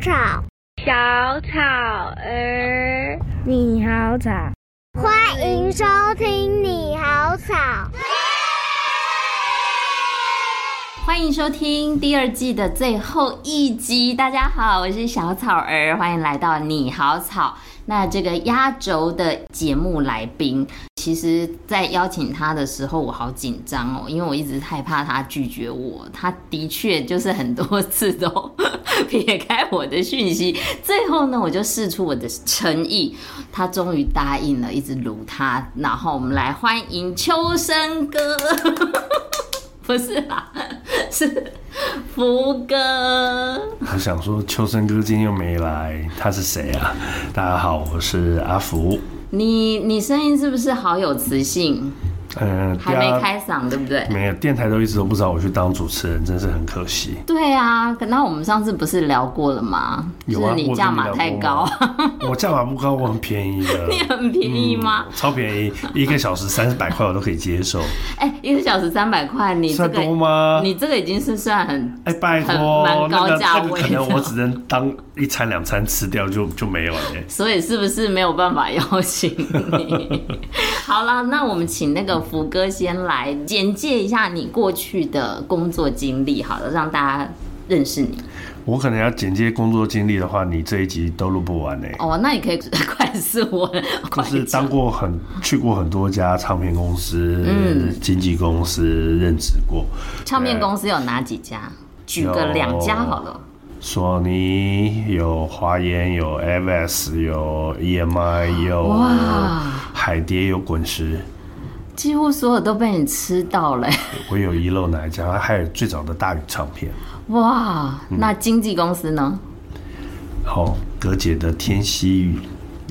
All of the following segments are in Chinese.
草，小草儿，你好草，欢迎收听你好草。欢迎收听第二季的最后一集。大家好，我是小草儿，欢迎来到你好草。那这个压轴的节目来宾，其实在邀请他的时候，我好紧张哦，因为我一直害怕他拒绝我。他的确就是很多次都撇开我的讯息，最后呢，我就试出我的诚意，他终于答应了，一直撸他。然后我们来欢迎秋生哥。不是啦，是福哥。我想说，秋生哥今天又没来，他是谁啊？大家好，我是阿福。你你声音是不是好有磁性？嗯，还没开嗓，对不对？没有，电台都一直都不知道我去当主持人，真是很可惜。对啊，可那我们上次不是聊过了吗？有啊，是你价码太高。我价码不高，我很便宜的。你很便宜吗？嗯、超便宜，一个小时三百块我都可以接受。哎、欸，一个小时三百块，你这个算多吗？你这个已经是算很哎、欸，拜托，蛮高价位、那个那个、可能我只能当一餐两餐吃掉就就没有了。所以是不是没有办法邀请你？好了，那我们请那个福哥先来简介一下你过去的工作经历，好了，让大家认识你。我可能要简介工作经历的话，你这一集都录不完呢。哦，那你可以快速我，就是当过很去过很多家唱片公司、嗯，经纪公司任职过。唱片公司有哪几家？举个两家好了。索尼有华研，有 Avex，有 EMI，有海蝶，有滚石，几乎所有都被你吃到了。我有遗漏哪一家？还有最早的大宇唱片。哇，那经纪公司呢？好、嗯，葛姐的天熙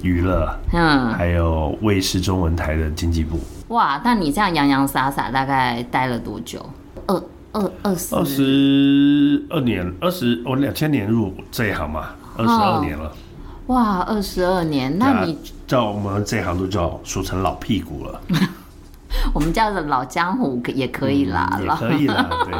娱乐，嗯，还有卫视中文台的经纪部。哇，那你这样洋洋洒洒大概待了多久？二。二二十二十二年，二十我两千年入这一行嘛，二十二年了。哇，二十二年，那你叫我们这一行都叫俗成老屁股了。我们叫做老江湖也可以啦，嗯、也可以啦，对，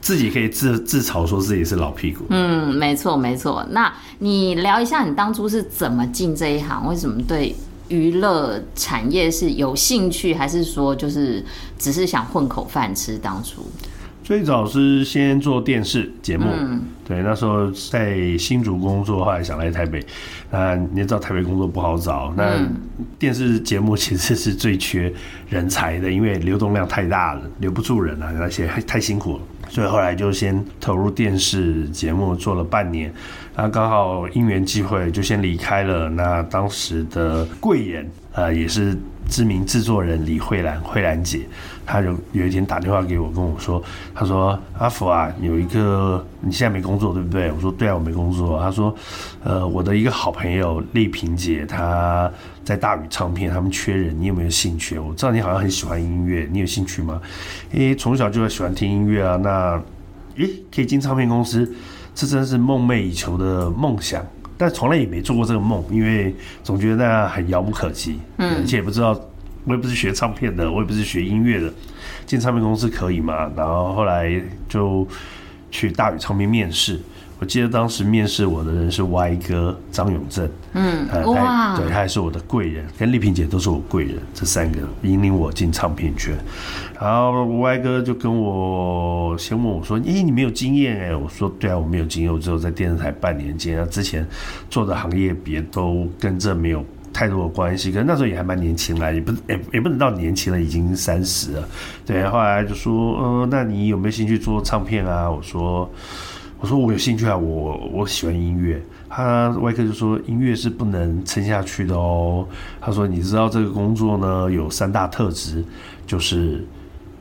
自己可以自自嘲说自己是老屁股。嗯，没错没错。那你聊一下你当初是怎么进这一行？为什么对娱乐产业是有兴趣，还是说就是只是想混口饭吃？当初？最早是先做电视节目，嗯，对，那时候在新竹工作，后来想来台北。那你也知道台北工作不好找，那电视节目其实是最缺人才的，因为流动量太大了，留不住人啊，而且太辛苦了。所以后来就先投入电视节目做了半年，那刚好因缘际会就先离开了。那当时的贵人，呃，也是。知名制作人李慧兰，慧兰姐，她就有一天打电话给我，跟我说，她说阿福啊，有一个你现在没工作对不对？我说对啊，我没工作。她说，呃，我的一个好朋友丽萍姐，她在大宇唱片，他们缺人，你有没有兴趣？我知道你好像很喜欢音乐，你有兴趣吗？诶，从小就喜欢听音乐啊，那诶可以进唱片公司，这真是梦寐以求的梦想。但从来也没做过这个梦，因为总觉得那很遥不可及，嗯，而且也不知道，我也不是学唱片的，我也不是学音乐的，进唱片公司可以吗？然后后来就去大宇唱片面试。我记得当时面试我的人是歪哥张永正，嗯，哇，对，他也是我的贵人，跟丽萍姐都是我贵人，这三个引领我进唱片圈。然后歪哥就跟我先问我说：“咦、欸，你没有经验哎。”我说：“对啊，我没有经验，我只有在电视台半年间，啊，之前做的行业别都跟这没有太多的关系。可是那时候也还蛮年轻啦，也不也也不能到年轻了，已经三十了。对，后来就说：‘嗯、呃，那你有没有兴趣做唱片啊？’我说。”我说我有兴趣啊，我我喜欢音乐。他外科就说音乐是不能撑下去的哦。他说你知道这个工作呢有三大特质，就是。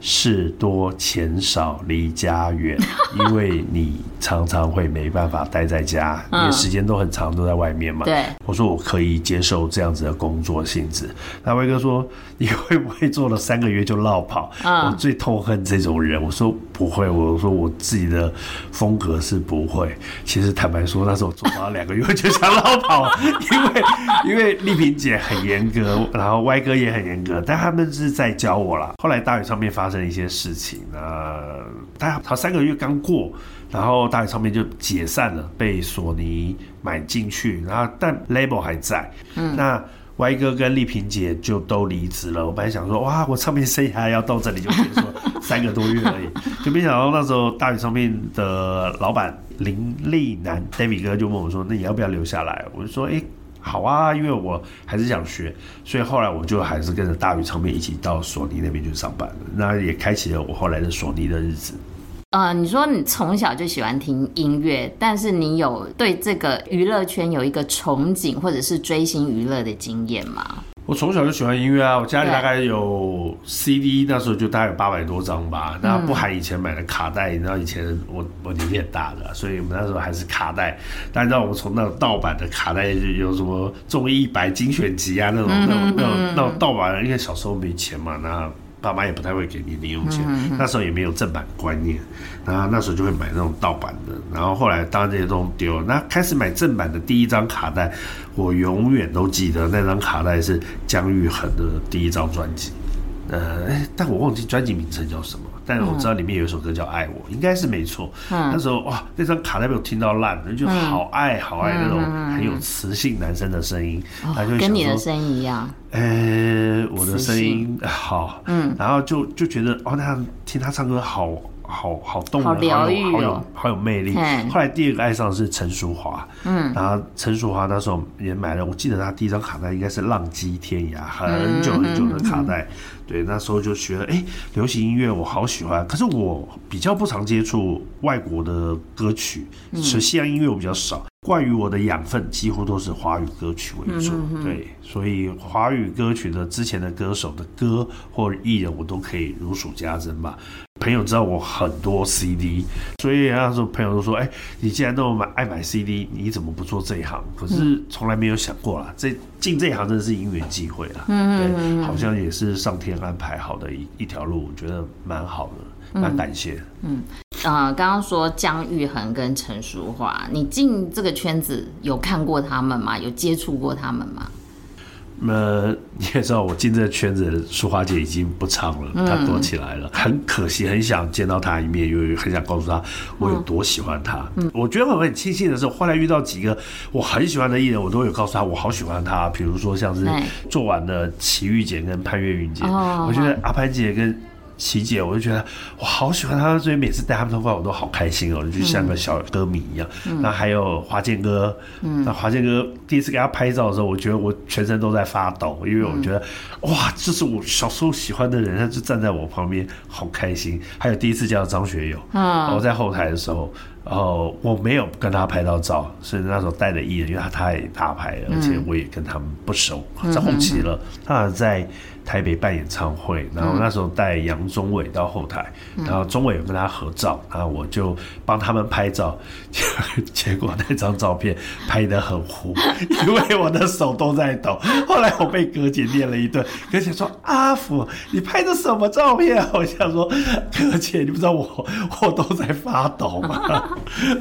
事多钱少离家远，因为你常常会没办法待在家，因为时间都很长，都在外面嘛。对，我说我可以接受这样子的工作性质。那威哥说，你会不会做了三个月就落跑？我最痛恨这种人。我说不会，我说我自己的风格是不会。其实坦白说，那时候做完两个月就想落跑，因为因为丽萍姐很严格，然后歪哥也很严格，但他们是在教我啦。后来大宇上面发。发生一些事情，那他他三个月刚过然后大宇上面就解散了，被索尼买进去，然后但 label 还在。嗯，那歪哥跟丽萍姐就都离职了。我本来想说，哇，我唱片生涯要到这里就结束，三个多月而已，就没想到那时候大宇唱片的老板林立南 David 哥就问我说：“那你要不要留下来？”我就说：“哎、好啊，因为我还是想学。”所以后来我就还是跟着大宇唱片一起到索尼那边去上班，那也开启了我后来的索尼的日子。呃，你说你从小就喜欢听音乐，但是你有对这个娱乐圈有一个憧憬，或者是追星娱乐的经验吗？我从小就喜欢音乐啊，我家里大概有 CD，那时候就大概有八百多张吧，那不含以前买的卡带。你知道以前我我年纪很大的，所以我们那时候还是卡带。但你知道我们从那种盗版的卡带，有什么综艺一百精选集啊，那种那种那种那种盗版，因为小时候没钱嘛，那。爸妈也不太会给你零用钱，嗯嗯，那时候也没有正版观念，然后那时候就会买那种盗版的，然后后来当然这些都丢了，那开始买正版的第一张卡带，我永远都记得那张卡带是姜育恒的第一张专辑，呃，但我忘记专辑名称叫什么。但是我知道里面有一首歌叫《爱我》，应该是没错。那时候哇，那张卡带被我听到烂了，就好爱好爱那种很有磁性男生的声音，他就跟你的声音一样。呃，我的声音好，嗯，然后就就觉得哦，那样听他唱歌好好好动人，好疗愈，好有好有魅力。后来第二个爱上的是陈淑华，嗯，然后陈淑华那时候也买了，我记得他第一张卡带应该是《浪迹天涯》，很久很久的卡带。对，那时候就觉得，哎，流行音乐我好喜欢。可是我比较不常接触外国的歌曲，是西洋音乐我比较少。关于我的养分几乎都是华语歌曲为主。对，所以华语歌曲的之前的歌手的歌或艺人，我都可以如数家珍吧。朋友知道我很多 CD，所以那时候朋友都说：“哎，你既然那么买爱买 CD，你怎么不做这一行？”可是从来没有想过啦，这进这一行真的是因缘际会啦。嗯，对，好像也是上天安排好的一一条路，我觉得蛮好的，蛮感谢。嗯，啊、呃，刚刚说姜育恒跟陈淑桦，你进这个圈子有看过他们吗？有接触过他们吗？那你也知道，我进这个圈子，淑华姐已经不唱了，她躲起来了，很可惜，很想见到她一面，因为很想告诉她我有多喜欢她。嗯，我觉得我很庆幸的是，后来遇到几个我很喜欢的艺人，我都有告诉她我好喜欢她。比如说像是做完的齐豫姐跟潘越云姐，我觉得阿潘姐跟。琪姐，我就觉得我好喜欢她，所以每次戴他们头发我都好开心哦，就像个小歌迷一样。那、嗯、还有华健哥，那华健哥第一次给他拍照的时候，我觉得我全身都在发抖，因为我觉得、嗯、哇，这是我小时候喜欢的人，他就站在我旁边，好开心。还有第一次见到张学友，我在后台的时候，然后我没有跟他拍到照，所以那时候带的艺人，因为他太大牌了，而且我也跟他们不熟，在后期了，他在。台北办演唱会，然后那时候带杨宗纬到后台，然后宗纬有跟他合照，然后我就帮他们拍照，结果那张照片拍得很糊，因为我的手都在抖。后来我被葛姐念了一顿，葛姐说：“阿福，你拍的什么照片啊？”我想说：“哥姐，你不知道我 我都在发抖吗？”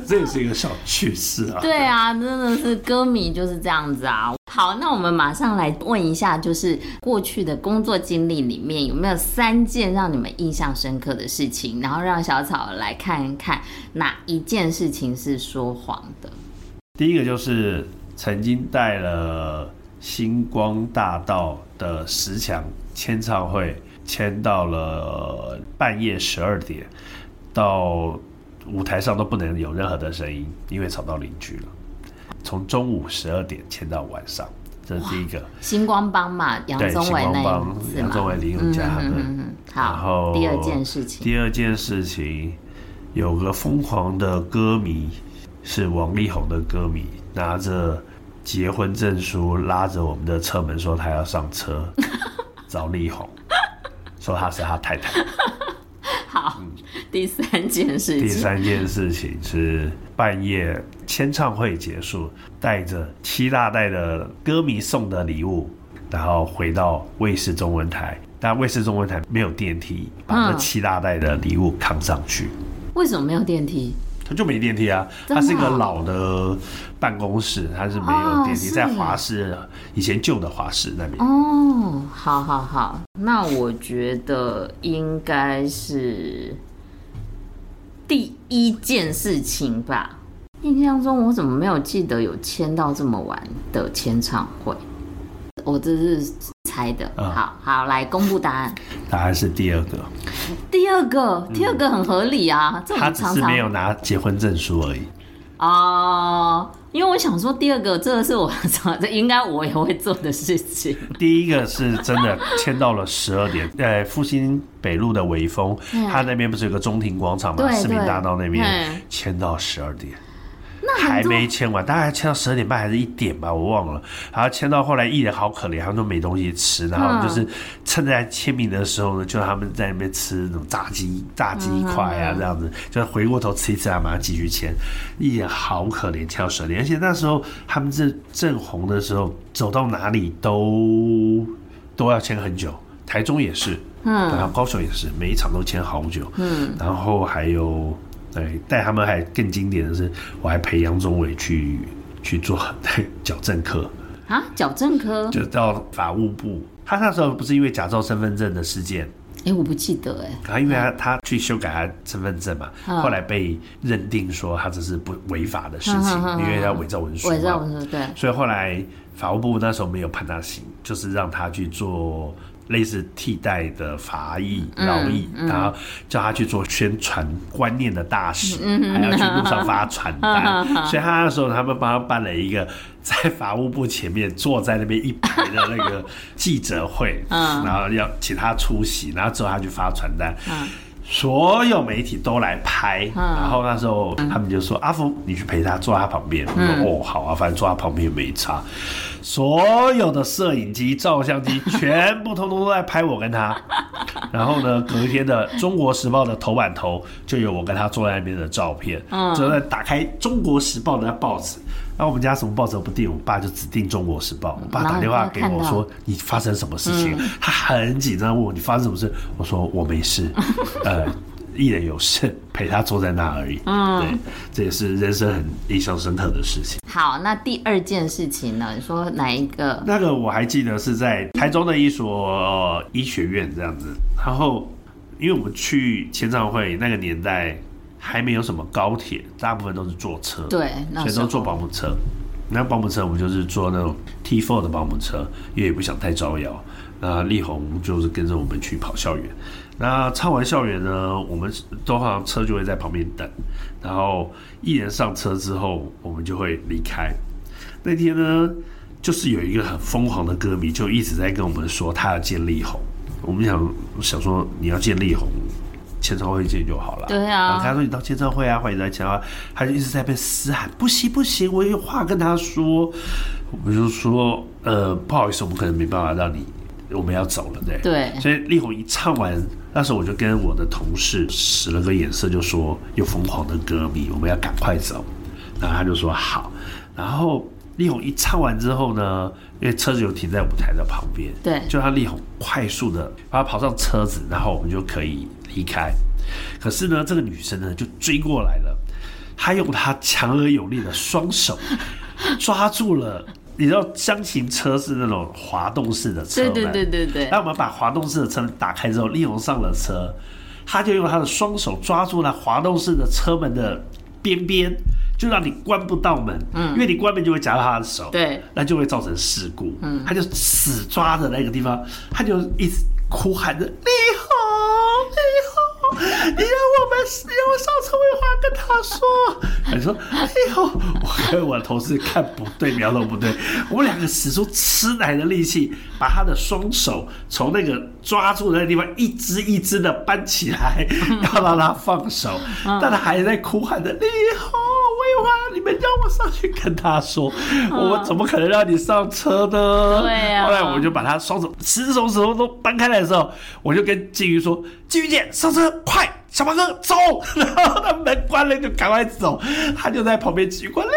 这也是一个小趣事啊。对啊，真的是歌迷就是这样子啊。好，那我们马上来问一下，就是过去的工作经历里面有没有三件让你们印象深刻的事情，然后让小草来看一看哪一件事情是说谎的。第一个就是曾经带了星光大道的十强签唱会，签到了半夜十二点，到舞台上都不能有任何的声音，因为吵到邻居了。从中午十二点签到晚上，这是第一个。星光帮嘛，杨宗纬那杨宗纬、林宥嘉他们。嗯嗯好。然后第二件事情，第二件事情，有个疯狂的歌迷，是王力宏的歌迷，拿着结婚证书拉着我们的车门说他要上车找力宏，说他是他太太。好，嗯、第三件事情。第三件事情是半夜签唱会结束，带着七大袋的歌迷送的礼物，然后回到卫视中文台。但卫视中文台没有电梯，把那七大袋的礼物扛上去。为什么没有电梯？它就没电梯啊！它是一个老的办公室，它是没有电梯，在华师以前旧的华师那边。哦，好好好，那我觉得应该是第一件事情吧。印象中我怎么没有记得有签到这么晚的签唱会？我这是猜的。嗯、好好来公布答案，答案是第二个。第二个，第二个很合理啊。嗯、他只是没有拿结婚证书而已。哦，因为我想说，第二个这个是我这应该我也会做的事情。第一个是真的签到了十二点，在，复兴北路的微风，他那边不是有个中庭广场吗？市民大道那边签到十二点。还没签完，大概签到十二点半还是一点吧，我忘了。然后签到后来，艺人好可怜，他们都没东西吃，然后就是趁在签名的时候呢，就他们在那边吃那种炸鸡、炸鸡块啊，这样子，就回过头吃一次，啊，马上继续签。艺人好可怜，签到十二点，而且那时候他们是正红的时候，走到哪里都都要签很久。台中也是，嗯，然后高雄也是，每一场都签好久，嗯，然后还有。对，带他们还更经典的是，我还陪杨宗纬去去做矫正科啊，矫正科就到法务部。他那时候不是因为假造身份证的事件，哎、欸，我不记得哎。他因为他他去修改他身份证嘛，后来被认定说他这是不违法的事情，因为他伪造文书，伪造文书对。所以后来法务部那时候没有判他刑，就是让他去做。类似替代的法医、劳役，然后叫他去做宣传观念的大使，还要去路上发传单。所以他那时候，他们帮他办了一个在法务部前面坐在那边一排的那个记者会，然后要请他出席，然后之后他去发传单。所有媒体都来拍，然后那时候他们就说：“阿福，你去陪他，坐在他旁边。”我说：“哦，好啊，反正坐他旁边也没差。”所有的摄影机、照相机全部通通都在拍我跟他。然后呢，隔一天的《中国时报》的头版头就有我跟他坐在那边的照片。嗯，就在打开《中国时报》的报纸。然后我们家什么报纸都不订，我爸就只订《中国时报》。我爸打电话给我说：“你发生什么事情？”他很紧张问我：“你发生什么事？”我说：“我没事。”呃，艺人有事，陪他坐在那而已。嗯，对，这也是人生很印象深刻的事情。好，那第二件事情呢？你说哪一个？那个我还记得是在台中的一所医学院这样子。然后，因为我们去签唱会那个年代。还没有什么高铁，大部分都是坐车，对，所以都坐保姆车。那保姆车我们就是坐那种 T4 的保姆车，因为也不想太招摇。那力宏就是跟着我们去跑校园。那唱完校园呢，我们都好像车就会在旁边等。然后一人上车之后，我们就会离开。那天呢，就是有一个很疯狂的歌迷，就一直在跟我们说他要见力宏。我们想想说你要见力宏。签唱会见就好了。对啊，他说你到签唱会啊，欢迎来签唱会，他就一直在被嘶喊，不行不行，我有话跟他说。我们就说，呃，不好意思，我们可能没办法让你，我们要走了，对。对。所以力宏一唱完，那时候我就跟我的同事使了个眼色，就说有疯狂的歌迷，我们要赶快走。然后他就说好。然后力宏一唱完之后呢，因为车子就停在舞台的旁边，对，就让力宏快速的把他跑上车子，然后我们就可以。离开，可是呢，这个女生呢就追过来了，她用她强而有力的双手 抓住了，你知道厢型车是那种滑动式的车，对对对对对。那我们把滑动式的车门打开之后，力宏上了车，她就用她的双手抓住那滑动式的车门的边边，就让你关不到门，嗯，因为你关门就会夹到他的手，对，那就会造成事故，嗯，他就死抓着那个地方，他就一直哭喊着你好，你好。你让我们你让我上车，我有话跟他说。他说：“ 哎呦，我跟我的同事看不对，苗头不对。我们两个使出吃奶的力气，把他的双手从那个抓住的那个地方一只一只的搬起来，要让他放手。但他还在哭喊着：‘你好，我有话，你们让我上去跟他说。’我怎么可能让你上车呢？对呀。后来我就把他双手十只手都搬开来的时候，我就跟金鱼说：‘金鱼姐，上车。’快，小马哥走！然后他门关了，就赶快走。他就在旁边奇怪，哎呀，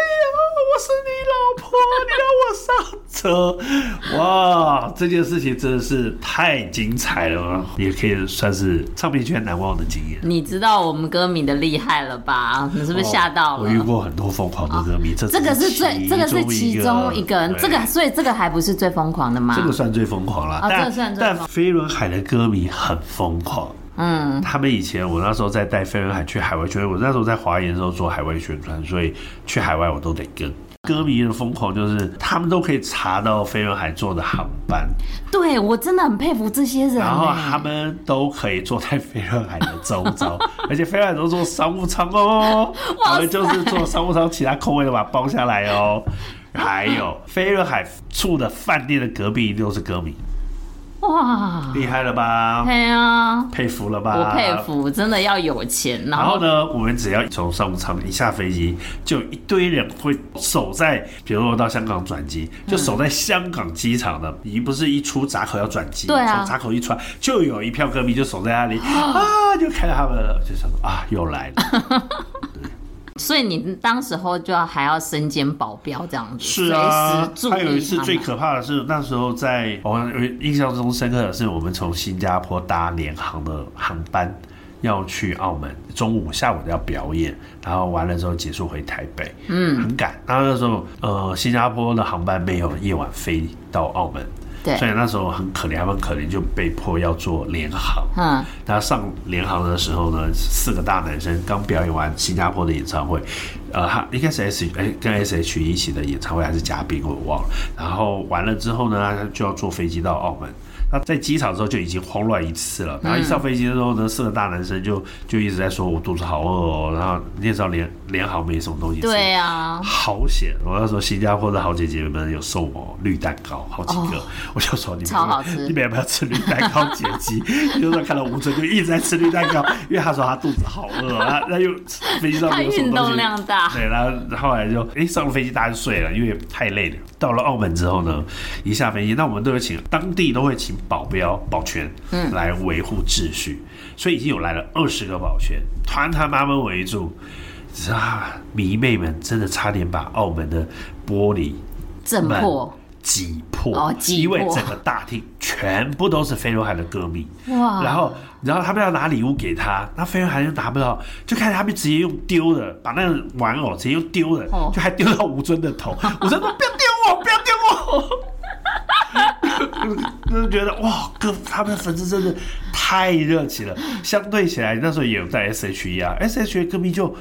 我是你老婆，你让我上车。哇，这件事情真的是太精彩了，也可以算是唱片圈难忘的经验。你知道我们歌迷的厉害了吧？你是不是吓到了？我遇过很多疯狂的歌迷，这这个是最，这个是其中一个，这个所以这个还不是最疯狂的吗？这个算最疯狂了，这个算最狂。但飞轮海的歌迷很疯狂。嗯，他们以前我那时候在带飞轮海去海外宣传，我那时候在华研的时候做海外宣传，所以去海外我都得跟。歌迷的疯狂就是他们都可以查到飞轮海坐的航班，对，我真的很佩服这些人。然后他们都可以坐在飞轮海的周遭，而且飞轮海都坐商务舱哦，他们就是坐商务舱，其他空位都把它包下来哦。还有飞轮海住的饭店的隔壁一定都是歌迷。哇，厉害了吧？对啊，佩服了吧？我佩服，真的要有钱。然后呢，我们只要从商务舱一下飞机，就一堆人会守在，比如说到香港转机，就守在香港机场的，你不是一出闸口要转机，对从闸口一出来，就有一票歌迷就守在那里 啊，就看到他们了，就想说啊，又来了。所以你当时候就要还要身兼保镖这样子，是啊。还有一次最可怕的是，那时候在我印象中深刻的是，我们从新加坡搭联航的航班要去澳门，中午下午要表演，然后完了之后结束回台北，嗯，很赶。然后那时候呃，新加坡的航班没有夜晚飞到澳门。对，所以那时候很可怜，他们可怜就被迫要做联航。嗯，然后上联航的时候呢，四个大男生刚表演完新加坡的演唱会，呃，他应该是 S 哎跟 S H E 一起的演唱会还是嘉宾，我忘了。然后完了之后呢，他就要坐飞机到澳门。他在机场的时候就已经慌乱一次了，然后一上飞机的时候呢，四个大男生就就一直在说：“我肚子好饿哦。”然后你也知道联联航没什么东西吃，对啊，好险！我要说新加坡的好姐姐们有送我绿蛋糕好几个，我就说你们超好吃，你们要不要吃绿蛋糕解饥？就是看到吴尊就一直在吃绿蛋糕，因为他说他肚子好饿，他他又飞机上没有什么东西，运动量大，对，然后后来就哎、欸、上了飞机大家就睡了，因为太累了。到了澳门之后呢，一下飞机，那我们都会请当地都会请保镖保全，嗯，来维护秩序，所以已经有来了二十个保全，团团把他们围住，啊，迷妹们真的差点把澳门的玻璃震破、挤破，哦，挤破，因为整个大厅全部都是飞轮海的歌迷，哇，然后然后他们要拿礼物给他，那飞轮海就拿不到，就看他们直接用丢的，把那个玩偶直接用丢的，哦，就还丢到吴尊的头，吴尊说不要丢我，不要丢我。就是觉得哇，哥他们的粉丝真的太热情了。相对起来，那时候也有在 S H E 啊，S H E 歌迷就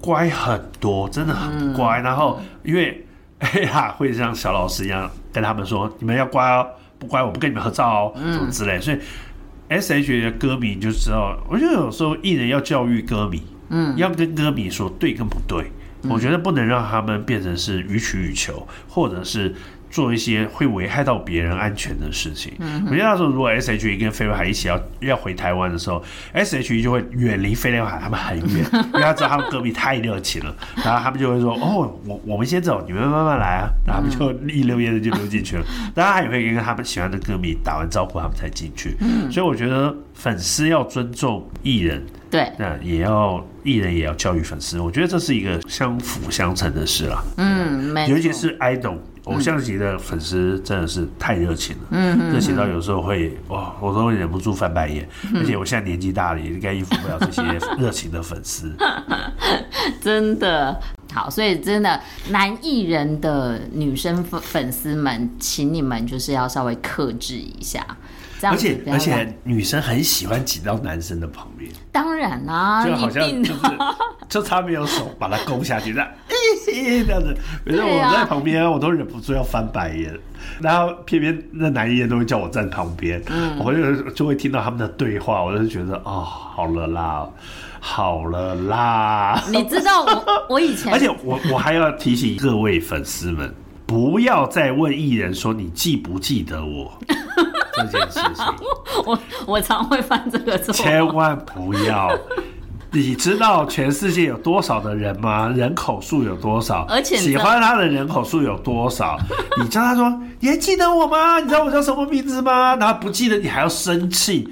乖很多，真的很乖。然后因为 哎呀，会像小老师一样跟他们说：“你们要乖哦，不乖我不跟你们合照哦，什么之类。”所以 S H E 的歌迷就知道，我觉得有时候艺人要教育歌迷，嗯，要跟歌迷说对跟不对。我觉得不能让他们变成是予取予求，或者是。做一些会危害到别人安全的事情。嗯，我觉得那时候如果 S H E 跟飞轮海一起要要回台湾的时候，S H E 就会远离飞轮海他们很远，因为他知道他们歌迷太热情了，然后他们就会说：“哦，我我们先走，你们慢慢来啊。”然后他们就一溜烟的就溜进去了。当然，他也会跟他们喜欢的歌迷打完招呼，他们才进去。嗯，所以我觉得粉丝要尊重艺人，对，那也要艺人也要教育粉丝。我觉得这是一个相辅相成的事啦。嗯，没，尤其是 idol。偶像级的粉丝真的是太热情了，嗯，热情到有时候会哇，我都会忍不住翻白眼。而且我现在年纪大了，也应该应付不了这些 热情的粉丝。真的好，所以真的男艺人的女生粉粉丝们，请你们就是要稍微克制一下。而且而且女生很喜欢挤到男生的旁边。当然啦，就好像就是 就差没有手把他勾下去这样。这样子，反正我在旁边，我都忍不住要翻白眼，然后偏偏那男艺人都会叫我站旁边，嗯，我就就会听到他们的对话，我就觉得哦，好了啦，好了啦。你知道我我以前，而且我我还要提醒各位粉丝们，不要再问艺人说你记不记得我这件事情。我我常会犯这个错，千万不要。你知道全世界有多少的人吗？人口数有多少？而且喜欢他的人口数有多少？你叫他说，你还记得我吗？你知道我叫什么名字吗？然后不记得你还要生气，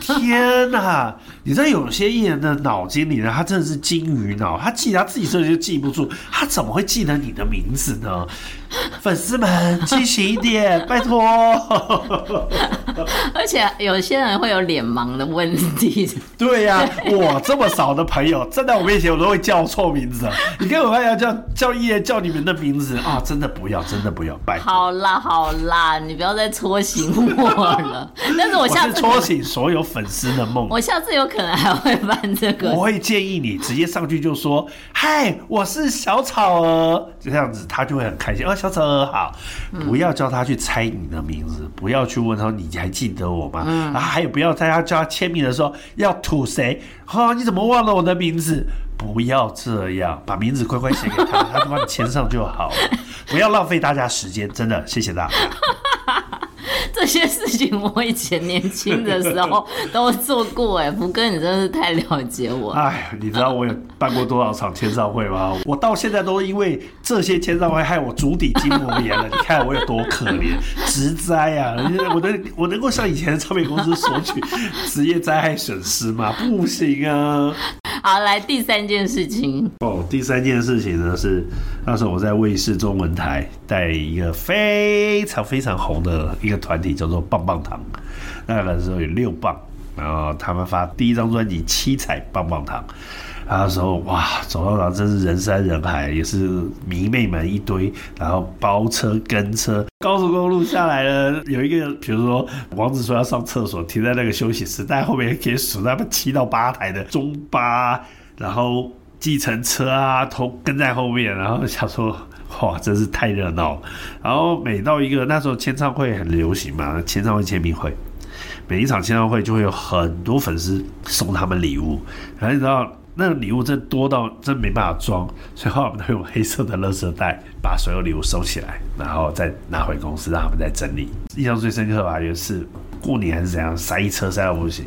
天哪！你知道有些艺人的脑筋里呢，他真的是金鱼脑，他记他自己这里就记不住，他怎么会记得你的名字呢？粉丝们记醒一点，拜托。而且有些人会有脸盲的问题。对呀、啊，我这么少的朋友站在我面前，我都会叫错名字。你跟我还要叫叫艺人叫你们的名字啊？真的不要，真的不要，拜托。好啦好啦，你不要再戳醒我了。但是我下次戳醒所有粉丝的梦。我下次有可能还会办这个。我会建议你直接上去就说：“嗨，我是小草儿。”这样子他就会很开心。哦，小草儿好，不要叫他去猜你的名字，不要去问他你还记得我吗？嗯、啊，还有不要在他叫他签名的时候要吐谁？哈、哦，你怎么忘了我的名字？不要这样，把名字乖乖写给他，他就帮你签上就好了。不要浪费大家时间，真的，谢谢大家。这些事情我以前年轻的时候都做过哎，福哥你真是太了解我。哎，你知道我有办过多少场签唱会吗？我到现在都因为这些签唱会害我足底筋膜炎了。你看我有多可怜，职灾啊！我能我能够向以前的唱片公司索取职业灾害损失吗？不行啊！好，来第三件事情哦。第三件事情呢是那时候我在卫视中文台带一个非常非常红的一个团体，叫做棒棒糖。那个时候有六棒，然后他们发第一张专辑《七彩棒棒糖》。那时候哇，走到哪真是人山人海，也是迷妹们一堆，然后包车跟车，高速公路下来了，有一个比如说王子说要上厕所，停在那个休息室，但后面可以数那么七到八台的中巴，然后计程车啊，都跟在后面，然后想说哇，真是太热闹。然后每到一个那时候签唱会很流行嘛，签唱会签名会，每一场签唱会就会有很多粉丝送他们礼物，然后你知道。那个礼物真多到真没办法装，所以后来我们都用黑色的垃圾袋把所有礼物收起来，然后再拿回公司让他们再整理。印象最深刻吧，就是过年还是怎样，塞一车塞到不行，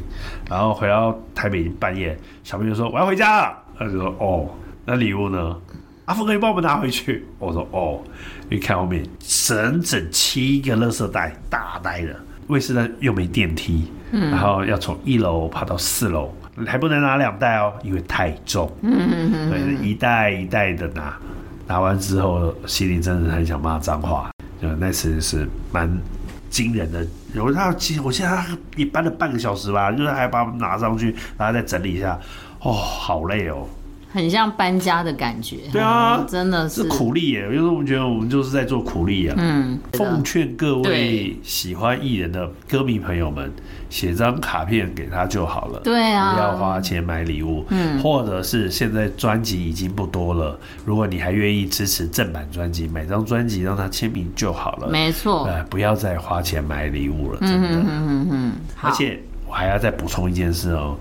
然后回到台北已经半夜，小朋友说我要回家了，他就说哦，那礼物呢？阿峰可以帮我们拿回去。我说哦，你看后面整整七个垃圾袋，大袋的，卫士呢又没电梯，然后要从一楼爬到四楼。还不能拿两袋哦，因为太重。嗯嗯嗯，对，一袋一袋的拿，拿完之后心里真的很想骂脏话。就那次是蛮惊人的，有他其实我现在他也搬了半个小时吧，就是还把我们拿上去，然后再整理一下。哦，好累哦。很像搬家的感觉，对啊，嗯、真的是，是苦力耶。有时候我们觉得我们就是在做苦力啊。嗯，奉劝各位喜欢艺人的歌迷朋友们，写张卡片给他就好了。对啊，不要花钱买礼物。嗯，或者是现在专辑已经不多了，如果你还愿意支持正版专辑，买张专辑让他签名就好了。没错，呃，不要再花钱买礼物了，真的。嗯嗯嗯。而且我还要再补充一件事哦，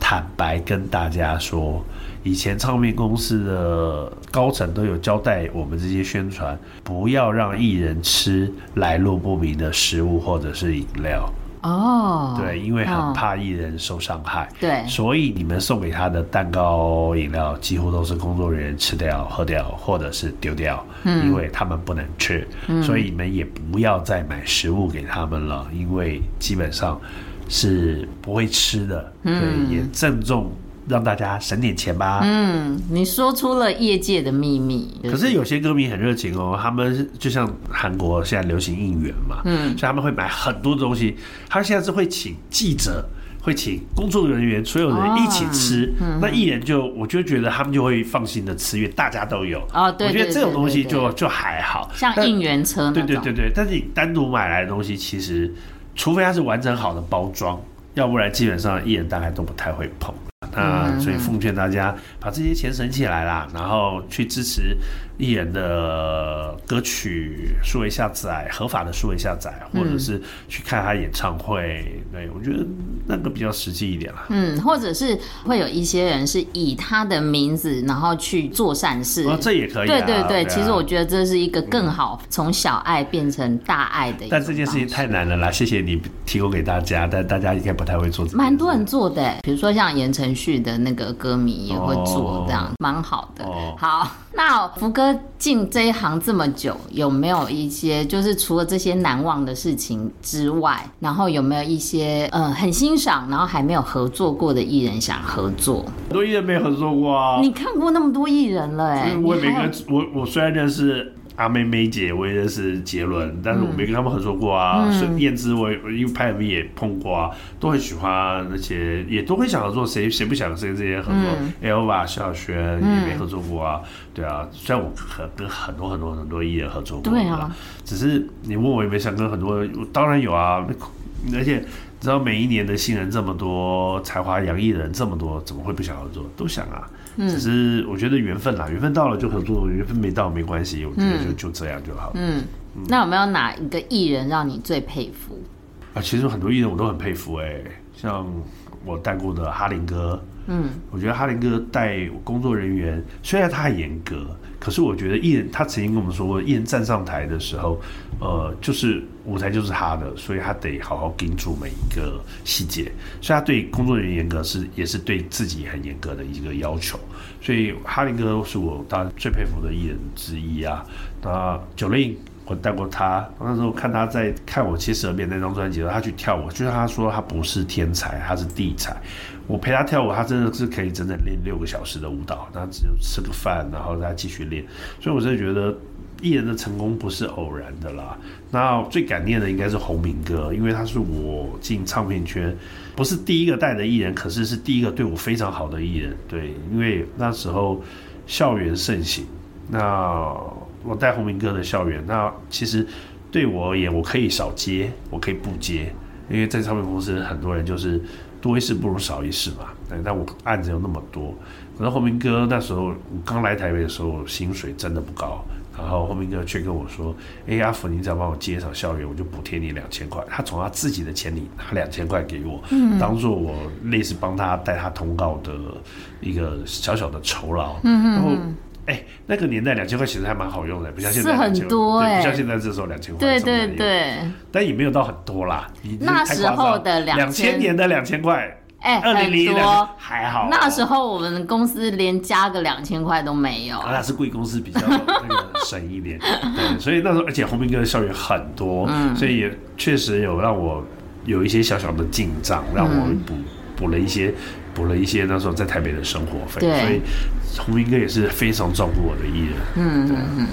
坦白跟大家说。以前唱片公司的高层都有交代我们这些宣传，不要让艺人吃来路不明的食物或者是饮料。哦，对，因为很怕艺人受伤害。对，所以你们送给他的蛋糕、饮料几乎都是工作人员吃掉、喝掉或者是丢掉，因为他们不能吃。所以你们也不要再买食物给他们了，因为基本上是不会吃的。对，也郑重。让大家省点钱吧。嗯，你说出了业界的秘密。可是有些歌迷很热情哦，他们就像韩国现在流行应援嘛，嗯，所以他们会买很多东西。他现在是会请记者，会请工作人员，所有人一起吃。那艺人就我就觉得他们就会放心的吃，因为大家都有。哦，对，我觉得这种东西就就还好，像应援车。对对对对，但是你单独买来的东西，其实除非它是完整好的包装，要不然基本上艺人大概都不太会碰。啊，所以奉劝大家把这些钱省起来啦，然后去支持艺人的歌曲数位下载，合法的数位下载，或者是去看他演唱会。对，我觉得那个比较实际一点啦。嗯，或者是会有一些人是以他的名字，然后去做善事。哦，这也可以。对对对，其实我觉得这是一个更好从小爱变成大爱的。但这件事情太难了啦，谢谢你提供给大家，但大家应该不太会做。蛮多人做的，比如说像言承旭的那个歌迷也会做，这样蛮好的。好，那福哥进这一行这么久，有没有一些就是除了这些难忘的事情之外，然后有没有一些呃很欣赏，然后还没有合作过的艺人想合作？很多艺人没合作过啊。你看过那么多艺人了哎，我每个我我虽然认识阿妹妹姐我也认识杰伦，但是我没跟他们合作过啊。所以燕姿我因为拍 MV 也碰过啊，都很喜欢那些，也都会想合作。谁谁不想跟这些合作？Elva、萧亚轩也没合作过啊。对啊，虽然我很跟很多很多很多艺人合作过，对啊，只是你问我有没有想跟很多，当然有啊。而且你知道每一年的新人这么多，才华洋溢的人这么多，怎么会不想合作？都想啊。只是我觉得缘分啦，缘分到了就合作，缘分没到没关系，我觉得就就这样就好。嗯，那有没有哪一个艺人让你最佩服？啊，其实很多艺人我都很佩服哎，像我带过的哈林哥，嗯，我觉得哈林哥带工作人员虽然他很严格，可是我觉得艺人他曾经跟我们说过，艺人站上台的时候，呃，就是舞台就是他的，所以他得好好盯住每一个细节。所以他对工作人员严格是也是对自己很严格的一个要求。所以哈林哥是我当然最佩服的艺人之一啊。那 Jolin。我带过他，那时候看他在看我七十二变那张专辑的时候，他去跳舞，就是他说他不是天才，他是地才。我陪他跳舞，他真的是可以整整练六个小时的舞蹈，他只有吃个饭，然后再继续练。所以我真的觉得艺人的成功不是偶然的啦。那最感念的应该是鸿明哥，因为他是我进唱片圈不是第一个带的艺人，可是是第一个对我非常好的艺人。对，因为那时候校园盛行，那。我带鸿明哥的校园，那其实对我而言，我可以少接，我可以不接，因为在唱片公司很多人就是多一事不如少一事嘛。但我案子有那么多，可是后明哥那时候我刚来台北的时候，薪水真的不高，然后后明哥却跟我说：“哎，阿福，你只要帮我接一场校园，我就补贴你两千块。”他从他自己的钱里拿两千块给我，嗯、当做我类似帮他带他通告的一个小小的酬劳。嗯、然后。哎、欸，那个年代两千块其实还蛮好用的，不像现在两千，很多哎、欸，不像现在这时候两千块，对对对，但也没有到很多啦。那时候的两千年的两千块，哎，二零零多还好。那时候我们公司连加个两千块都没有。啊，那是贵公司比较那个省一点，对，所以那时候而且红兵哥的校园很多，嗯，所以也确实有让我有一些小小的进账，让我补补了一些。补了一些那时候在台北的生活费，对所以洪明哥也是非常照顾我的艺人。嗯对嗯嗯，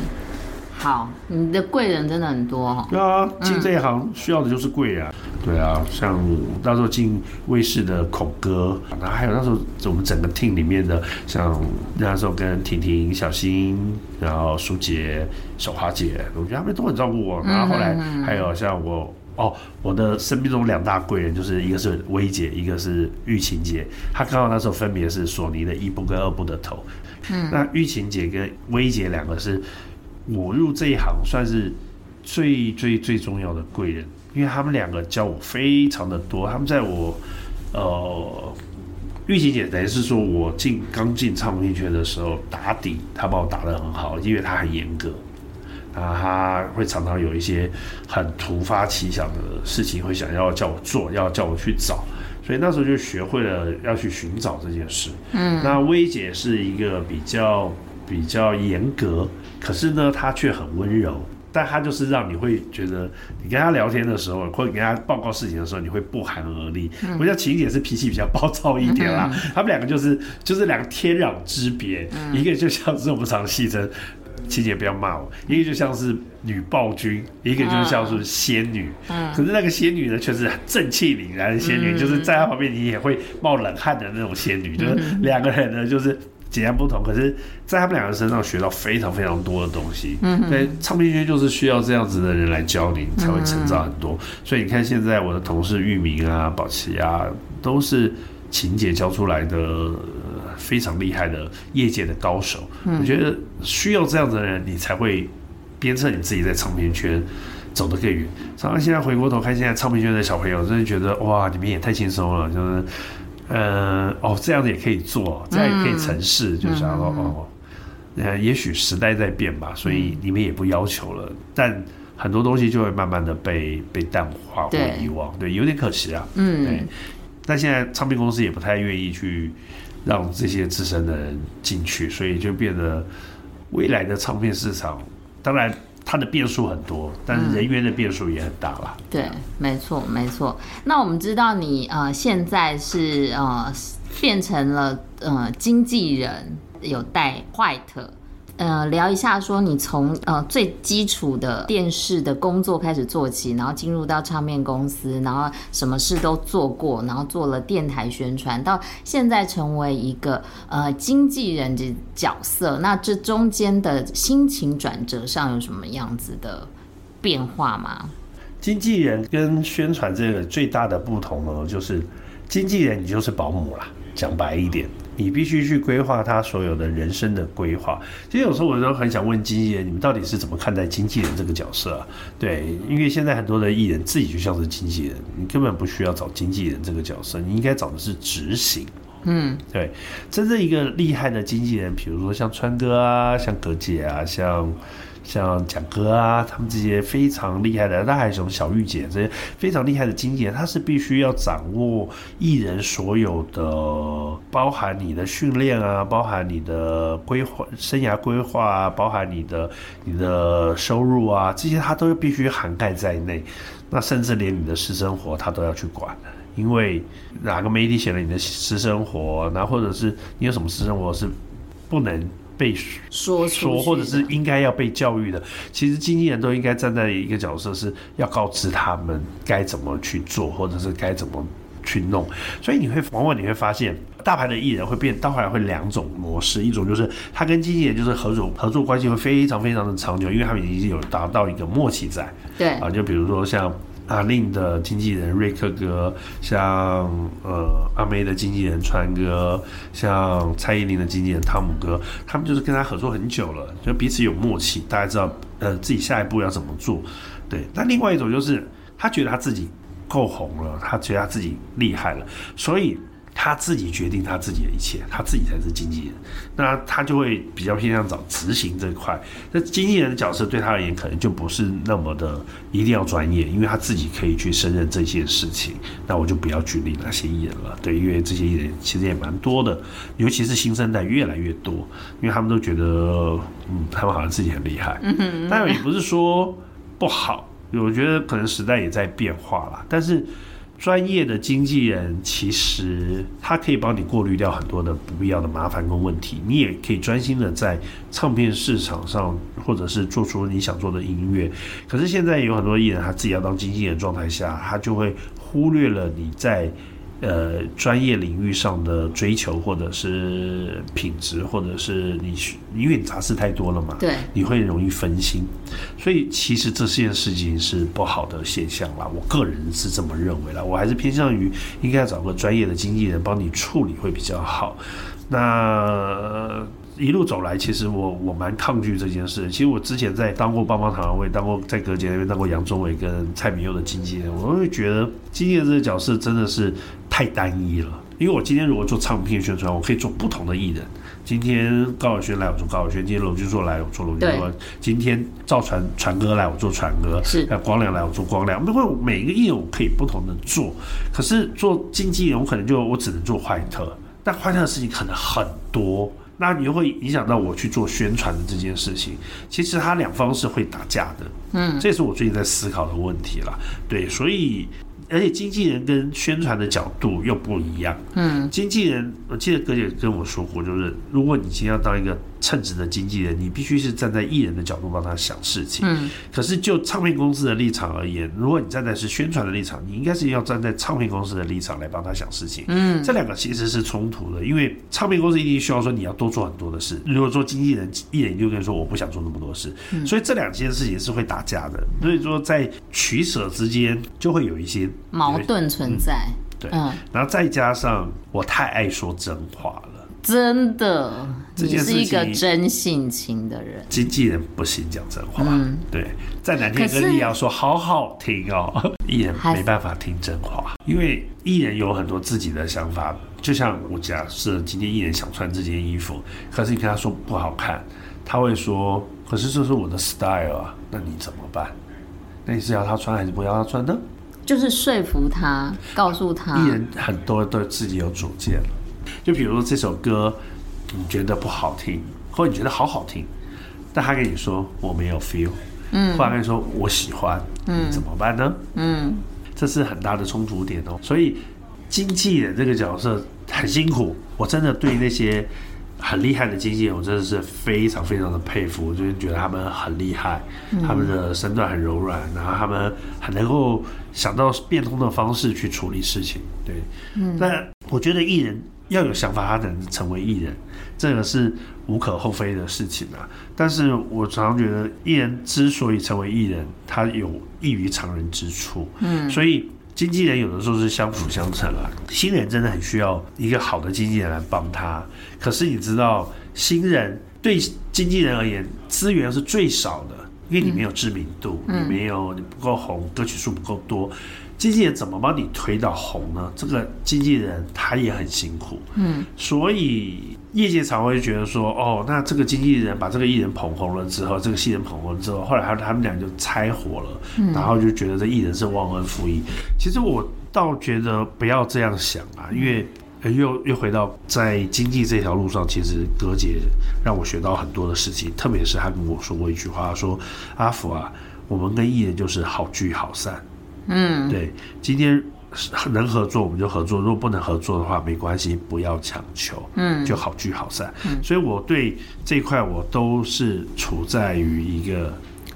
好，你的贵人真的很多哈。对啊，进这一行需要的就是贵啊。嗯、对啊，像那时候进卫视的孔哥，然后还有那时候我们整个 team 里面的，像那时候跟婷婷、小新，然后舒杰、小花姐，我觉得他们都很照顾我。然后后来还有像我。哦，我的生命中两大贵人就是一个是薇姐，一个是玉琴姐。她刚好那时候分别是索尼的一部跟二部的头。嗯，那玉琴姐跟薇姐两个是我入这一行算是最最最重要的贵人，因为他们两个教我非常的多。他们在我呃，玉琴姐等于是说我进刚进唱片圈的时候打底，她把我打得很好，因为她很严格。啊，他会常常有一些很突发奇想的事情，会想要叫我做，要叫我去找，所以那时候就学会了要去寻找这件事。嗯，那薇姐是一个比较比较严格，可是呢，她却很温柔，但她就是让你会觉得，你跟她聊天的时候，或者跟她报告事情的时候，你会不寒而栗。我觉得晴姐是脾气比较暴躁一点啦，他们两个就是就是两个天壤之别，一个就像是我们常戏称。琪姐不要骂我，一个就像是女暴君，一个就像是仙女。嗯，可是那个仙女呢，却是正气凛然的仙女，嗯、就是在她旁边你也会冒冷汗的那种仙女。嗯、就是两个人呢，就是截然不同，可是在他们两个身上学到非常非常多的东西。嗯，对，唱片圈就是需要这样子的人来教你，才会成长很多。所以你看，现在我的同事玉明啊、宝琪啊，都是琴姐教出来的。非常厉害的业界的高手，嗯、我觉得需要这样子的人，你才会鞭策你自己在唱片圈走得更远。常常现在回过头看，现在唱片圈的小朋友，真的觉得哇，你们也太轻松了，就是，呃，哦，这样子也可以做，这样也可以成事，嗯、就想说哦，呃，也许时代在变吧，所以你们也不要求了，但很多东西就会慢慢的被被淡化或遗忘，对，对，有点可惜啊，嗯，对。但现在唱片公司也不太愿意去。让这些资深的人进去，所以就变得未来的唱片市场，当然它的变数很多，但是人员的变数也很大了。对，没错，没错。那我们知道你呃现在是呃变成了呃经纪人，有带 White，呃聊一下，说你从呃最基础的电视的工作开始做起，然后进入到唱片公司，然后什么事都做过，然后做了电台宣传，到现在成为一个呃经纪人的角色。那这中间的心情转折上有什么样子的变化吗？经纪人跟宣传这个最大的不同呢，就是经纪人你就是保姆啦，讲白一点。你必须去规划他所有的人生的规划。其实有时候我都很想问经纪人，你们到底是怎么看待经纪人这个角色啊？对，因为现在很多的艺人自己就像是经纪人，你根本不需要找经纪人这个角色，你应该找的是执行。嗯，对，真正一个厉害的经纪人，比如说像川哥啊，像葛姐啊，像。像蒋哥啊，他们这些非常厉害的，大海熊、小玉姐这些非常厉害的经纪人，他是必须要掌握艺人所有的，包含你的训练啊，包含你的规划、生涯规划啊，包含你的你的收入啊，这些他都必须涵盖在内。那甚至连你的私生活他都要去管，因为哪个媒体写了你的私生活，那或者是你有什么私生活是不能。被说说，或者是应该要被教育的，其实经纪人都应该站在一个角色，是要告知他们该怎么去做，或者是该怎么去弄。所以你会往往你会发现，大牌的艺人会变，到后来会两种模式，一种就是他跟经纪人就是合作合作关系会非常非常的长久，因为他们已经有达到一个默契在。对啊，就比如说像。阿令的经纪人瑞克哥，像呃阿妹的经纪人川哥，像蔡依林的经纪人汤姆哥，他们就是跟他合作很久了，就彼此有默契，大家知道呃自己下一步要怎么做。对，那另外一种就是他觉得他自己够红了，他觉得他自己厉害了，所以。他自己决定他自己的一切，他自己才是经纪人，那他就会比较偏向找执行这块。那经纪人的角色对他而言，可能就不是那么的一定要专业，因为他自己可以去胜任这些事情。那我就不要举例那些艺人了，对，因为这些艺人其实也蛮多的，尤其是新生代越来越多，因为他们都觉得，嗯，他们好像自己很厉害。嗯哼，但也不是说不好，我觉得可能时代也在变化了，但是。专业的经纪人其实他可以帮你过滤掉很多的不必要的麻烦跟问题，你也可以专心的在唱片市场上，或者是做出你想做的音乐。可是现在有很多艺人他自己要当经纪人状态下，他就会忽略了你在。呃，专业领域上的追求，或者是品质，或者是你，因为你杂事太多了嘛，对，你会容易分心，所以其实这件事情是不好的现象啦。我个人是这么认为啦，我还是偏向于应该要找个专业的经纪人帮你处理会比较好。那。一路走来，其实我我蛮抗拒这件事。其实我之前在当过棒棒糖，我也当过在葛姐那边当过杨宗纬跟蔡明佑的经纪人，我会觉得经纪人这个角色真的是太单一了。因为我今天如果做唱片宣传，我可以做不同的艺人。今天高晓宣来，我做高晓宣；今天龙俊硕来，我做龙俊硕；今天赵传传哥来，我做传哥；是光良来，我做光良。不过每一个艺人我可以不同的做，可是做经纪人，我可能就我只能做坏特，但坏特的事情可能很多。那你又会影响到我去做宣传的这件事情，其实它两方是会打架的，嗯，这也是我最近在思考的问题了，对，所以。而且经纪人跟宣传的角度又不一样。嗯，经纪人，我记得哥姐跟我说过，就是如果你今天要当一个称职的经纪人，你必须是站在艺人的角度帮他想事情。嗯，可是就唱片公司的立场而言，如果你站在是宣传的立场，你应该是要站在唱片公司的立场来帮他想事情。嗯，这两个其实是冲突的，因为唱片公司一定需要说你要多做很多的事。如果说经纪人，艺人就跟你说我不想做那么多事，所以这两件事情是会打架的。所以说在取舍之间就会有一些。矛盾存在，嗯、对，嗯，然后再加上我太爱说真话了，真的，你是一个真性情的人。经纪人不行讲真话，嗯，对，再难听跟你要说好好听哦，艺人没办法听真话，因为艺人有很多自己的想法。就像我假设今天艺人想穿这件衣服，可是你跟他说不好看，他会说，可是这是我的 style 啊，那你怎么办？那你是要他穿还是不要他穿呢？就是说服他，告诉他，艺人很多都自己有主见了。就比如说这首歌，你觉得不好听，或者你觉得好好听，但他跟你说我没有 feel，嗯，或者跟你说我喜欢，嗯，怎么办呢？嗯，这是很大的冲突点哦。所以经纪人这个角色很辛苦，我真的对那些。很厉害的经纪人，我真的是非常非常的佩服，我就是觉得他们很厉害，他们的身段很柔软，然后他们很能够想到变通的方式去处理事情。对，嗯，但我觉得艺人要有想法，他能成为艺人，这个是无可厚非的事情啊。但是我常常觉得，艺人之所以成为艺人，他有异于常人之处，嗯，所以。经纪人有的时候是相辅相成啊，新人真的很需要一个好的经纪人来帮他。可是你知道，新人对经纪人而言，资源是最少的，因为你没有知名度，你没有你不够红，歌曲数不够多。经纪人怎么帮你推到红呢？这个经纪人他也很辛苦，嗯，所以业界常会觉得说，哦，那这个经纪人把这个艺人捧红了之后，这个新人捧红了之后，后来他他们俩就拆伙了，然后就觉得这艺人是忘恩负义。其实我倒觉得不要这样想啊，因为又又回到在经济这条路上，其实格姐让我学到很多的事情，特别是他跟我说过一句话，说阿福啊，我们跟艺人就是好聚好散。嗯，对，今天能合作我们就合作，如果不能合作的话，没关系，不要强求，嗯，就好聚好散。嗯，所以我对这一块我都是处在于一个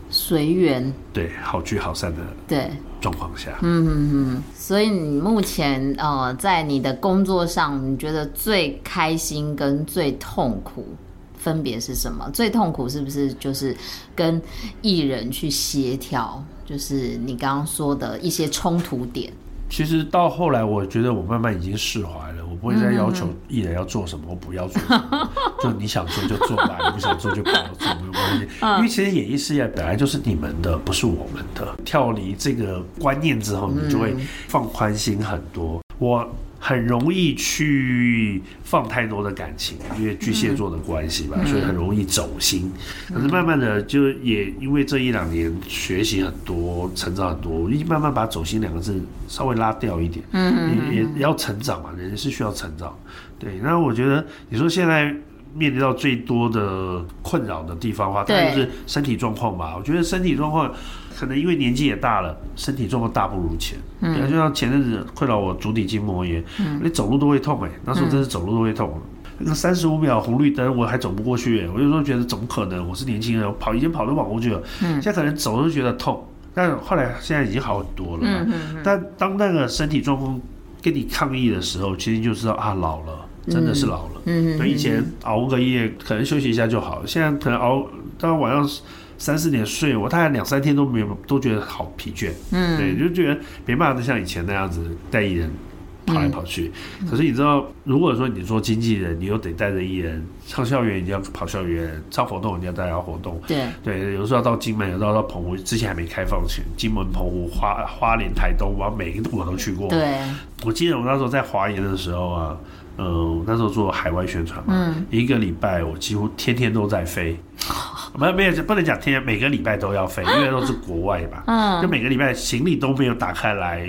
随缘，对，好聚好散的对状况下。嗯嗯嗯。所以你目前呃，在你的工作上，你觉得最开心跟最痛苦分别是什么？最痛苦是不是就是跟艺人去协调？就是你刚刚说的一些冲突点。其实到后来，我觉得我慢慢已经释怀了，我不会再要求艺人要做什么，我不要做什么，就你想做就做吧，你不想做就不要做，没有关系。因为其实演艺事业本来就是你们的，不是我们的。跳离这个观念之后，你就会放宽心很多。我。很容易去放太多的感情，因为巨蟹座的关系吧，所以很容易走心。可是慢慢的，就也因为这一两年学习很多，成长很多，慢慢把“走心”两个字稍微拉掉一点。嗯，也也要成长嘛，人是需要成长。对，那我觉得你说现在面临到最多的困扰的地方的话，当然就是身体状况吧。我觉得身体状况。可能因为年纪也大了，身体状况大不如前。嗯，就像前阵子困扰我足底筋膜炎，嗯，你走路都会痛哎，那时候真是走路都会痛。那个三十五秒红绿灯我还走不过去，我有时候觉得怎么可能？我是年轻人，我跑以前跑都跑过去了，嗯，现在可能走都觉得痛，但后来现在已经好很多了。嗯嗯。但当那个身体状况跟你抗议的时候，其实就知道啊，老了，真的是老了。嗯嗯。以前熬个夜可能休息一下就好了，现在可能熬到晚上。三四点睡，我大概两三天都没有，都觉得好疲倦。嗯，对，就觉得没办法像以前那样子带艺人跑来跑去。嗯、可是你知道，如果说你做经纪人，你又得带着艺人上校园，你要跑校园；上活动，你要带他活动。对对，有时候要到金门，有时候到澎湖，之前还没开放前，金门、澎湖、花花莲、台东，我每一个我都去过。对，我记得我那时候在华研的时候啊，嗯、呃，那时候做海外宣传嘛，嗯、一个礼拜我几乎天天都在飞。没有没有，不能讲天天，每个礼拜都要飞，因为都是国外嘛。嗯，就每个礼拜行李都没有打开来，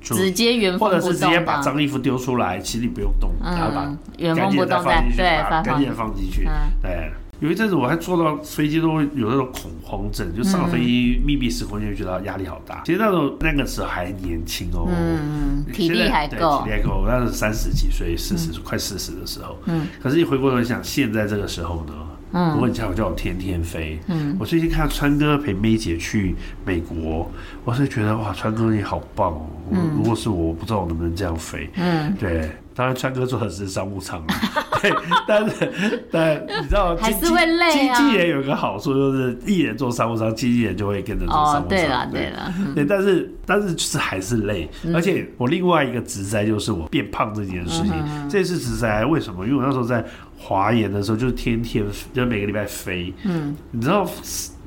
就直接原封，或者是直接把脏衣服丢出来，行李不用动，然后把原封不动再对，把干净的放进去。对，有一阵子我还坐到飞机都会有那种恐慌症，就上了飞机密闭式空间就觉得压力好大。其实那时候那个时候还年轻哦，嗯，体力还够，体力还够。那是三十几岁，四十快四十的时候，嗯，可是你回过头想，现在这个时候呢？嗯，如果你叫我叫我天天飞。嗯，我最近看川哥陪梅姐去美国，我是觉得哇，川哥你好棒哦。嗯，如果是我，我不知道我能不能这样飞。嗯，对，当然川哥做的是商务舱。对，但是但你知道还是会累啊。经纪人有个好处就是艺人做商务舱，经纪人就会跟着做商务舱。哦，对了对了，对，但是但是就是还是累。而且我另外一个职灾就是我变胖这件事情，这是职灾。为什么？因为我那时候在。华研的时候就是天天，就每个礼拜飞。嗯，你知道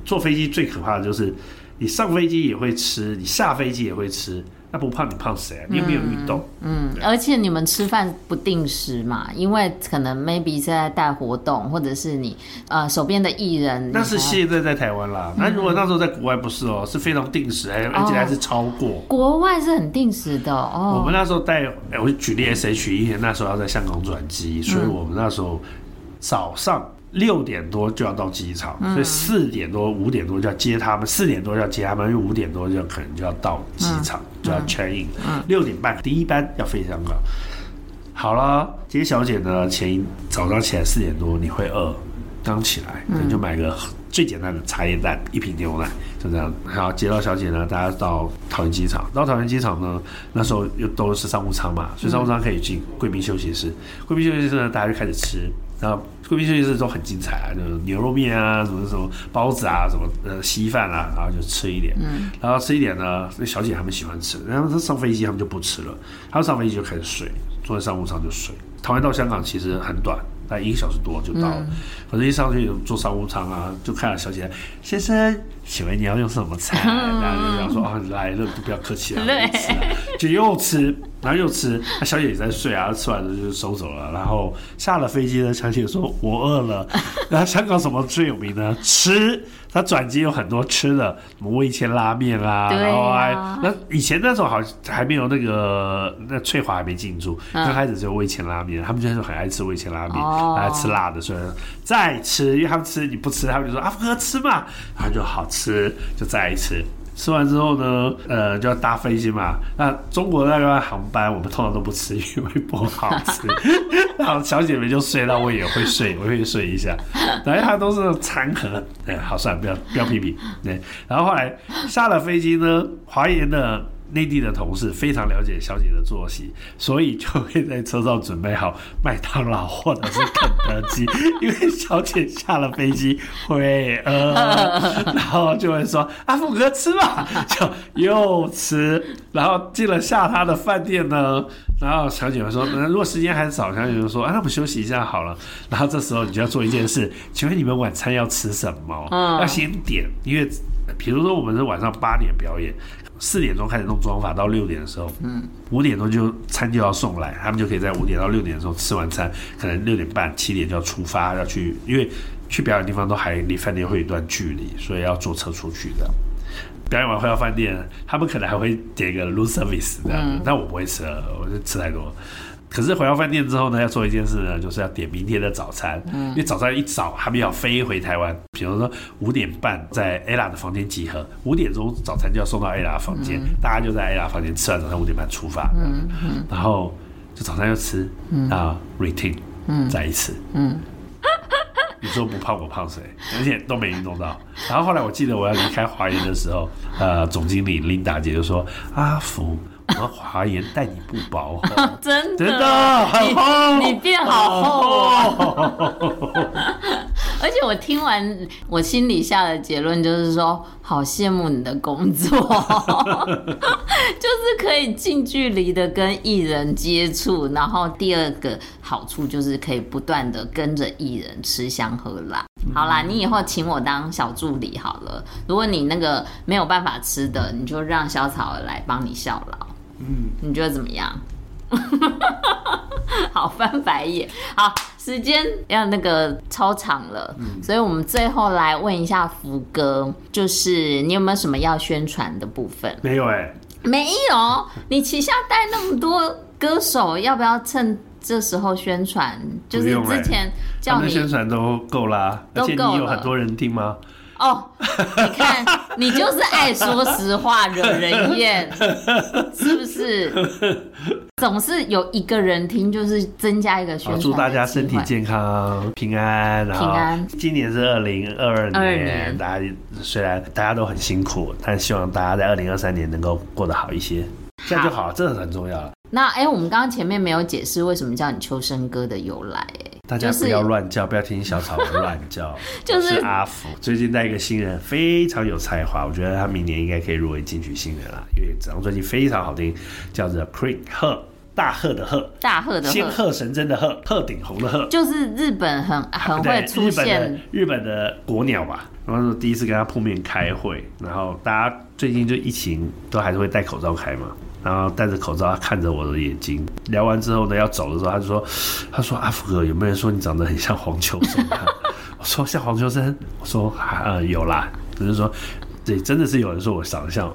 坐飞机最可怕的就是，你上飞机也会吃，你下飞机也会吃。那不胖你胖谁啊？你有没有运动。嗯，而且你们吃饭不定时嘛，因为可能 maybe 是在带活动，或者是你呃手边的艺人。那是现在在台湾啦。那如果那时候在国外不是哦，是非常定时，还而且还是超过。国外是很定时的哦。我们那时候带，我举例 S H E，那时候要在香港转机，所以我们那时候早上。六点多就要到机场，嗯、所以四点多、五点多就要接他们，四点多就要接他们，因为五点多就可能就要到机场，嗯、就要 check in。六点半第一班要飞香港，好了，今天小姐呢，前一早上起来四点多，你会饿，刚起来，你就买个最简单的茶叶蛋，一瓶牛奶，就这样。然后，接到小姐呢，大家到桃园机场，到桃园机场呢，那时候又都是商务舱嘛，所以商务舱可以进贵宾休息室。贵宾休息室呢，大家就开始吃。然后贵宾休息室都很精彩啊，就是牛肉面啊，什么什么包子啊，什么呃稀饭啊，然后就吃一点。嗯。然后吃一点呢，那小姐他们喜欢吃，然后他上飞机他们就不吃了，他们上飞机就开始睡，坐在商务舱就睡。台湾到香港其实很短，大概一个小时多就到了。可是、嗯、一上去坐商务舱啊，就看到小姐先生，请问你要用什么菜？然后就讲说啊，来了就不要客气了，吃就又吃。然后又吃，那小姐也在睡啊，吃完了就收走了。然后下了飞机呢，小姐说：“我饿了。”然后香港什么最有名呢？吃，它转机有很多吃的，什么味千拉面啊。啊。然后还那以前那时候好像还没有那个那翠华还没进驻，刚开始只有味千拉面，他们就是很爱吃味千拉面，哦、爱吃辣的，所以再吃，因为他们吃你不吃，他们就说：“阿福哥吃嘛。”然后就好吃，吃就再吃。吃完之后呢，呃，就要搭飞机嘛。那中国那个航班，我们通常都不吃，因为不好吃。然后小姐妹就睡，那我也会睡，我会睡一下。反正它都是餐盒，哎，好，算了，不要不要批评。对，然后后来下了飞机呢，华研的。内地的同事非常了解小姐的作息，所以就会在车上准备好麦当劳或者是肯德基，因为小姐下了飞机会饿，然后就会说：“阿福哥吃吧。”就又吃，然后进了下榻的饭店呢，然后小姐会说：“如果时间还早，小姐就说：‘啊，那我们休息一下好了。’然后这时候你就要做一件事，请问你们晚餐要吃什么？要先点，因为比如说我们是晚上八点表演。”四点钟开始弄妆法，到六点的时候，嗯，五点钟就餐就要送来，他们就可以在五点到六点的时候吃完餐，可能六点半、七点就要出发，要去，因为去表演地方都还离饭店会有一段距离，所以要坐车出去的。表演完回到饭店，他们可能还会点一个 room service 这样，嗯，但我不会吃了，我就吃太多。可是回到饭店之后呢，要做一件事呢，就是要点明天的早餐。嗯，因为早上一早他们要飞回台湾，比如说五点半在 Ella 的房间集合，五点钟早餐就要送到 Ella 的房间，嗯、大家就在 Ella 房间吃完早餐，五点半出发。嗯嗯，然后就早餐要吃，啊，routine，嗯，再一次，嗯，你说不胖我胖谁？而且都没运动到。然后后来我记得我要离开华研的时候，呃，总经理琳达姐就说：“阿福。”我们华研待你不薄，真的，真的？很厚，你，你变好厚，而且我听完，我心里下的结论就是说，好羡慕你的工作，就是可以近距离的跟艺人接触，然后第二个好处就是可以不断的跟着艺人吃香喝辣。好啦，你以后请我当小助理好了，如果你那个没有办法吃的，你就让小草儿来帮你效劳。嗯，你觉得怎么样？好，翻白眼。好，时间要那个超长了，嗯、所以我们最后来问一下福哥，就是你有没有什么要宣传的部分？没有哎、欸，没有。你旗下带那么多歌手，要不要趁这时候宣传？就是之前叫你、欸、宣传都够啦，而且你有很多人听吗？哦，你看，你就是爱说实话，惹人厌，是不是？总是有一个人听，就是增加一个宣传。祝大家身体健康、平安，然后平安。今年是二零二二年，大家虽然大家都很辛苦，但希望大家在二零二三年能够过得好一些，这样就好了，这很重要了。那哎、欸，我们刚刚前面没有解释为什么叫你秋生哥的由来、欸，大家不要乱叫，就是、不要听小草乱叫，就是阿福。最近带一个新人，非常有才华，我觉得他明年应该可以入围金曲新人啦，因为这张专辑非常好听，叫做 Creek 鹤，大鹤的鹤，大鹤的鹤，仙鹤神针的鹤，鹤顶红的鹤，就是日本很很会出现、啊、日本的日本的国鸟吧。然后第一次跟他碰面开会，然后大家最近就疫情都还是会戴口罩开嘛。然后戴着口罩，他看着我的眼睛。聊完之后呢，要走的时候，他就说：“他说阿福哥，有没有人说你长得很像黄秋生？” 我说：“像黄秋生。”我说：“呃，有啦。”只是说，对，真的是有人说我长得像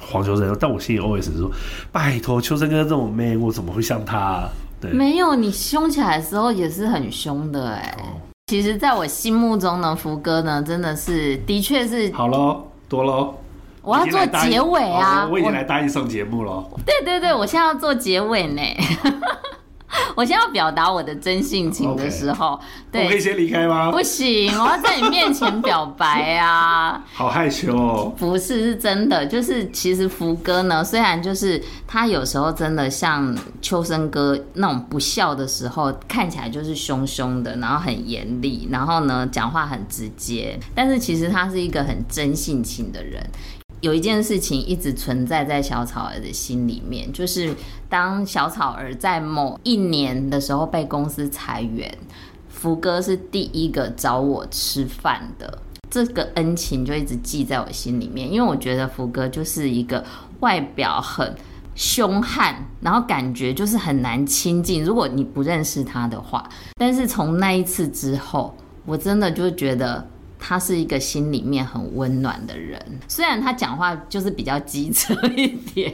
黄秋生。但我心里 always 是说：“拜托，秋生哥这种 man，我怎么会像他？”对，没有，你凶起来的时候也是很凶的哎。哦、其实，在我心目中呢，福哥呢，真的是，的确是好喽，多喽。我要做结尾啊！我已经来答应上节目了。对对对，我现在要做结尾呢。我现在要表达我的真性情的时候，对，我可以先离开吗？不行，我要在你面前表白啊！好害羞哦。不是，是真的，就是其实福哥呢，虽然就是他有时候真的像秋生哥那种不笑的时候，看起来就是凶凶的，然后很严厉，然后呢讲话很直接，但是其实他是一个很真性情的人。有一件事情一直存在在小草儿的心里面，就是当小草儿在某一年的时候被公司裁员，福哥是第一个找我吃饭的，这个恩情就一直记在我心里面。因为我觉得福哥就是一个外表很凶悍，然后感觉就是很难亲近。如果你不认识他的话，但是从那一次之后，我真的就觉得。他是一个心里面很温暖的人，虽然他讲话就是比较机车一点，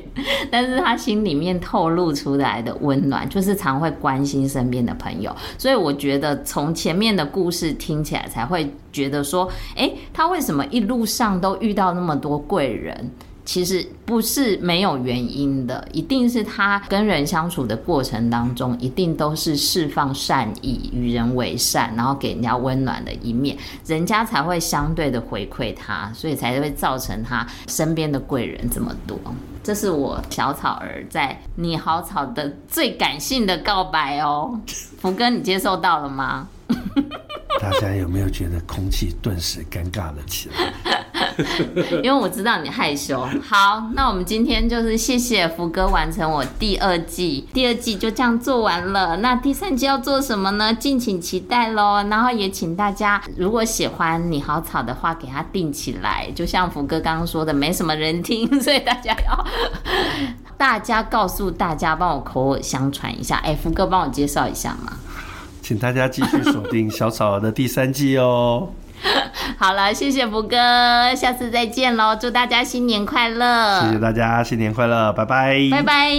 但是他心里面透露出来的温暖，就是常会关心身边的朋友。所以我觉得从前面的故事听起来，才会觉得说，诶，他为什么一路上都遇到那么多贵人？其实不是没有原因的，一定是他跟人相处的过程当中，一定都是释放善意、与人为善，然后给人家温暖的一面，人家才会相对的回馈他，所以才会造成他身边的贵人这么多。这是我小草儿在你好草的最感性的告白哦，福哥，你接受到了吗？大家有没有觉得空气顿时尴尬了起来？因为我知道你害羞。好，那我们今天就是谢谢福哥完成我第二季，第二季就这样做完了。那第三季要做什么呢？敬请期待喽。然后也请大家，如果喜欢你好草的话，给它定起来。就像福哥刚刚说的，没什么人听，所以大家要大家告诉大家，帮我口耳相传一下。哎，福哥帮我介绍一下嘛。请大家继续锁定 小草儿的第三季哦。好了，谢谢福哥，下次再见喽！祝大家新年快乐！谢谢大家，新年快乐，拜拜，拜拜。